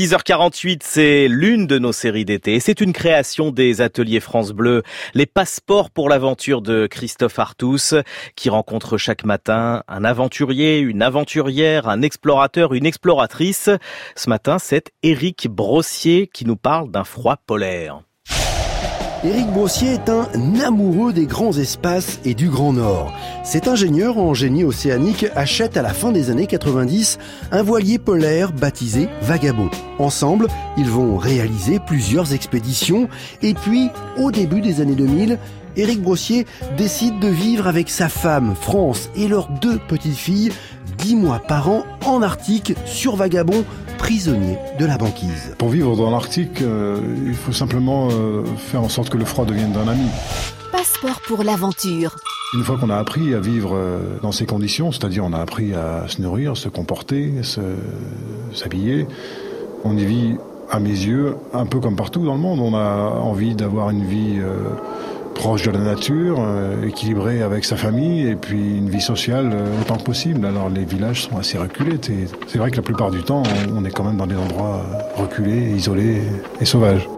6h48, c'est l'une de nos séries d'été. C'est une création des ateliers France Bleu, les passeports pour l'aventure de Christophe Artus, qui rencontre chaque matin un aventurier, une aventurière, un explorateur, une exploratrice. Ce matin, c'est Éric Brossier qui nous parle d'un froid polaire. Éric Brossier est un amoureux des grands espaces et du Grand Nord. Cet ingénieur en génie océanique achète à la fin des années 90 un voilier polaire baptisé Vagabond. Ensemble, ils vont réaliser plusieurs expéditions et puis, au début des années 2000, Éric Brossier décide de vivre avec sa femme, France, et leurs deux petites filles, dix mois par an en Arctique, sur Vagabond, prisonnier de la banquise. Pour vivre dans l'Arctique, euh, il faut simplement euh, faire en sorte que le froid devienne un ami. Passeport pour l'aventure. Une fois qu'on a appris à vivre euh, dans ces conditions, c'est-à-dire on a appris à se nourrir, se comporter, s'habiller, on y vit à mes yeux un peu comme partout dans le monde. On a envie d'avoir une vie proche de la nature, euh, équilibré avec sa famille et puis une vie sociale euh, autant que possible. Alors les villages sont assez reculés. C'est vrai que la plupart du temps, on est quand même dans des endroits euh, reculés, isolés et sauvages.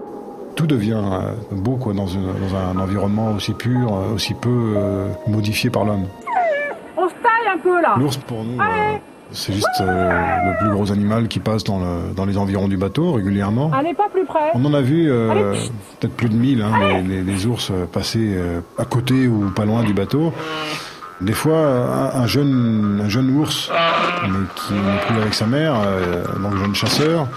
Tout devient beau quoi, dans, un environnement aussi pur, aussi peu modifié par l'homme. On se taille un peu là. L'ours pour nous. C'est juste euh, le plus gros animal qui passe dans, le, dans les environs du bateau régulièrement. Allez pas plus près. On en a vu euh, peut-être plus de 1000, hein, les, les, ours euh, passer à côté ou pas loin du bateau. Des fois, un, jeune, un jeune ours, mais qui est pris avec sa mère, donc jeune chasseur,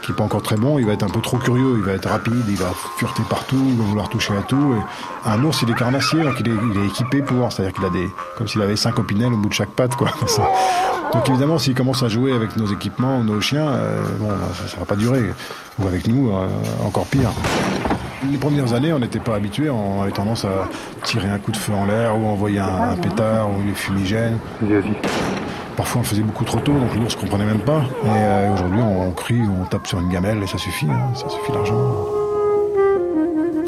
qui est pas encore très bon, il va être un peu trop curieux, il va être rapide, il va fureter partout, il va vouloir toucher à tout. Et un ours, il est carnassier, donc il est, il est équipé pour, c'est-à-dire qu'il a des, comme s'il avait cinq opinels au bout de chaque patte, quoi. Donc évidemment, s'il commence à jouer avec nos équipements, nos chiens, euh, bon, ça, ne va pas durer. Ou avec nous, euh, encore pire. Les premières années, on n'était pas habitués, on avait tendance à tirer un coup de feu en l'air ou envoyer un, pétard ou des fumigènes. Parfois, on le faisait beaucoup trop tôt, donc l'ours comprenait même pas. Et euh, aujourd'hui, on, crie, on tape sur une gamelle et ça suffit, hein, ça suffit largement.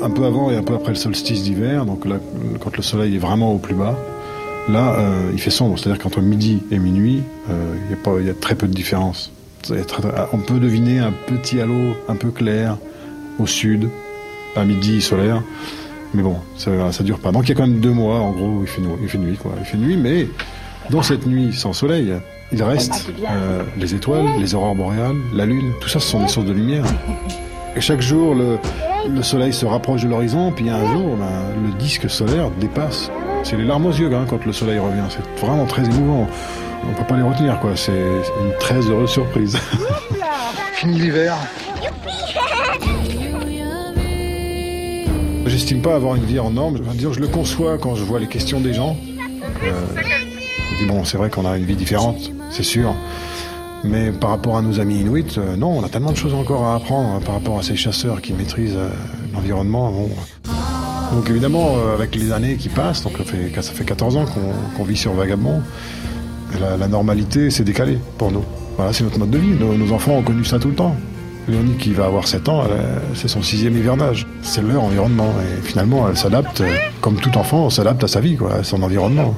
Un peu avant et un peu après le solstice d'hiver, donc là, quand le soleil est vraiment au plus bas, là, euh, il fait sombre. C'est-à-dire qu'entre midi et minuit, euh, il y, a très peu de différence. on peut deviner un petit halo un peu clair au sud, à midi solaire. Mais bon, ça, ça dure pas. Donc il y a quand même deux mois, en gros, il fait, nuit, il fait nuit, quoi. Il fait nuit, mais dans cette nuit sans soleil, il reste euh, les étoiles, les aurores boréales, la lune, tout ça ce sont des sources de lumière. Et chaque jour, le, soleil se rapproche de l'horizon, puis un jour, ben, le disque solaire dépasse. C'est les larmes aux yeux hein, quand le soleil revient. C'est vraiment très émouvant. On ne peut pas les retenir, quoi. C'est une très heureuse surprise. Fini l'hiver. J'estime pas avoir une vie en norme. Je, dire, je le conçois quand je vois les questions des gens. Euh, bon, c'est vrai qu'on a une vie différente, c'est sûr. Mais par rapport à nos amis inuits, euh, non, on a tellement de choses encore à apprendre hein, par rapport à ces chasseurs qui maîtrisent euh, l'environnement. Donc évidemment, euh, avec les années qui passent, donc ça fait, ça fait 14 ans qu'on vit sur Vagabond, la, normalité s'est décalée pour nous. Voilà, c'est notre mode de vie. Nos, enfants ont connu ça tout le temps. Léonie, qui va avoir 7 ans, c'est son sixième hivernage. C'est leur environnement. Et finalement, elle s'adapte, comme tout enfant, s'adapte à sa vie, quoi, à son environnement.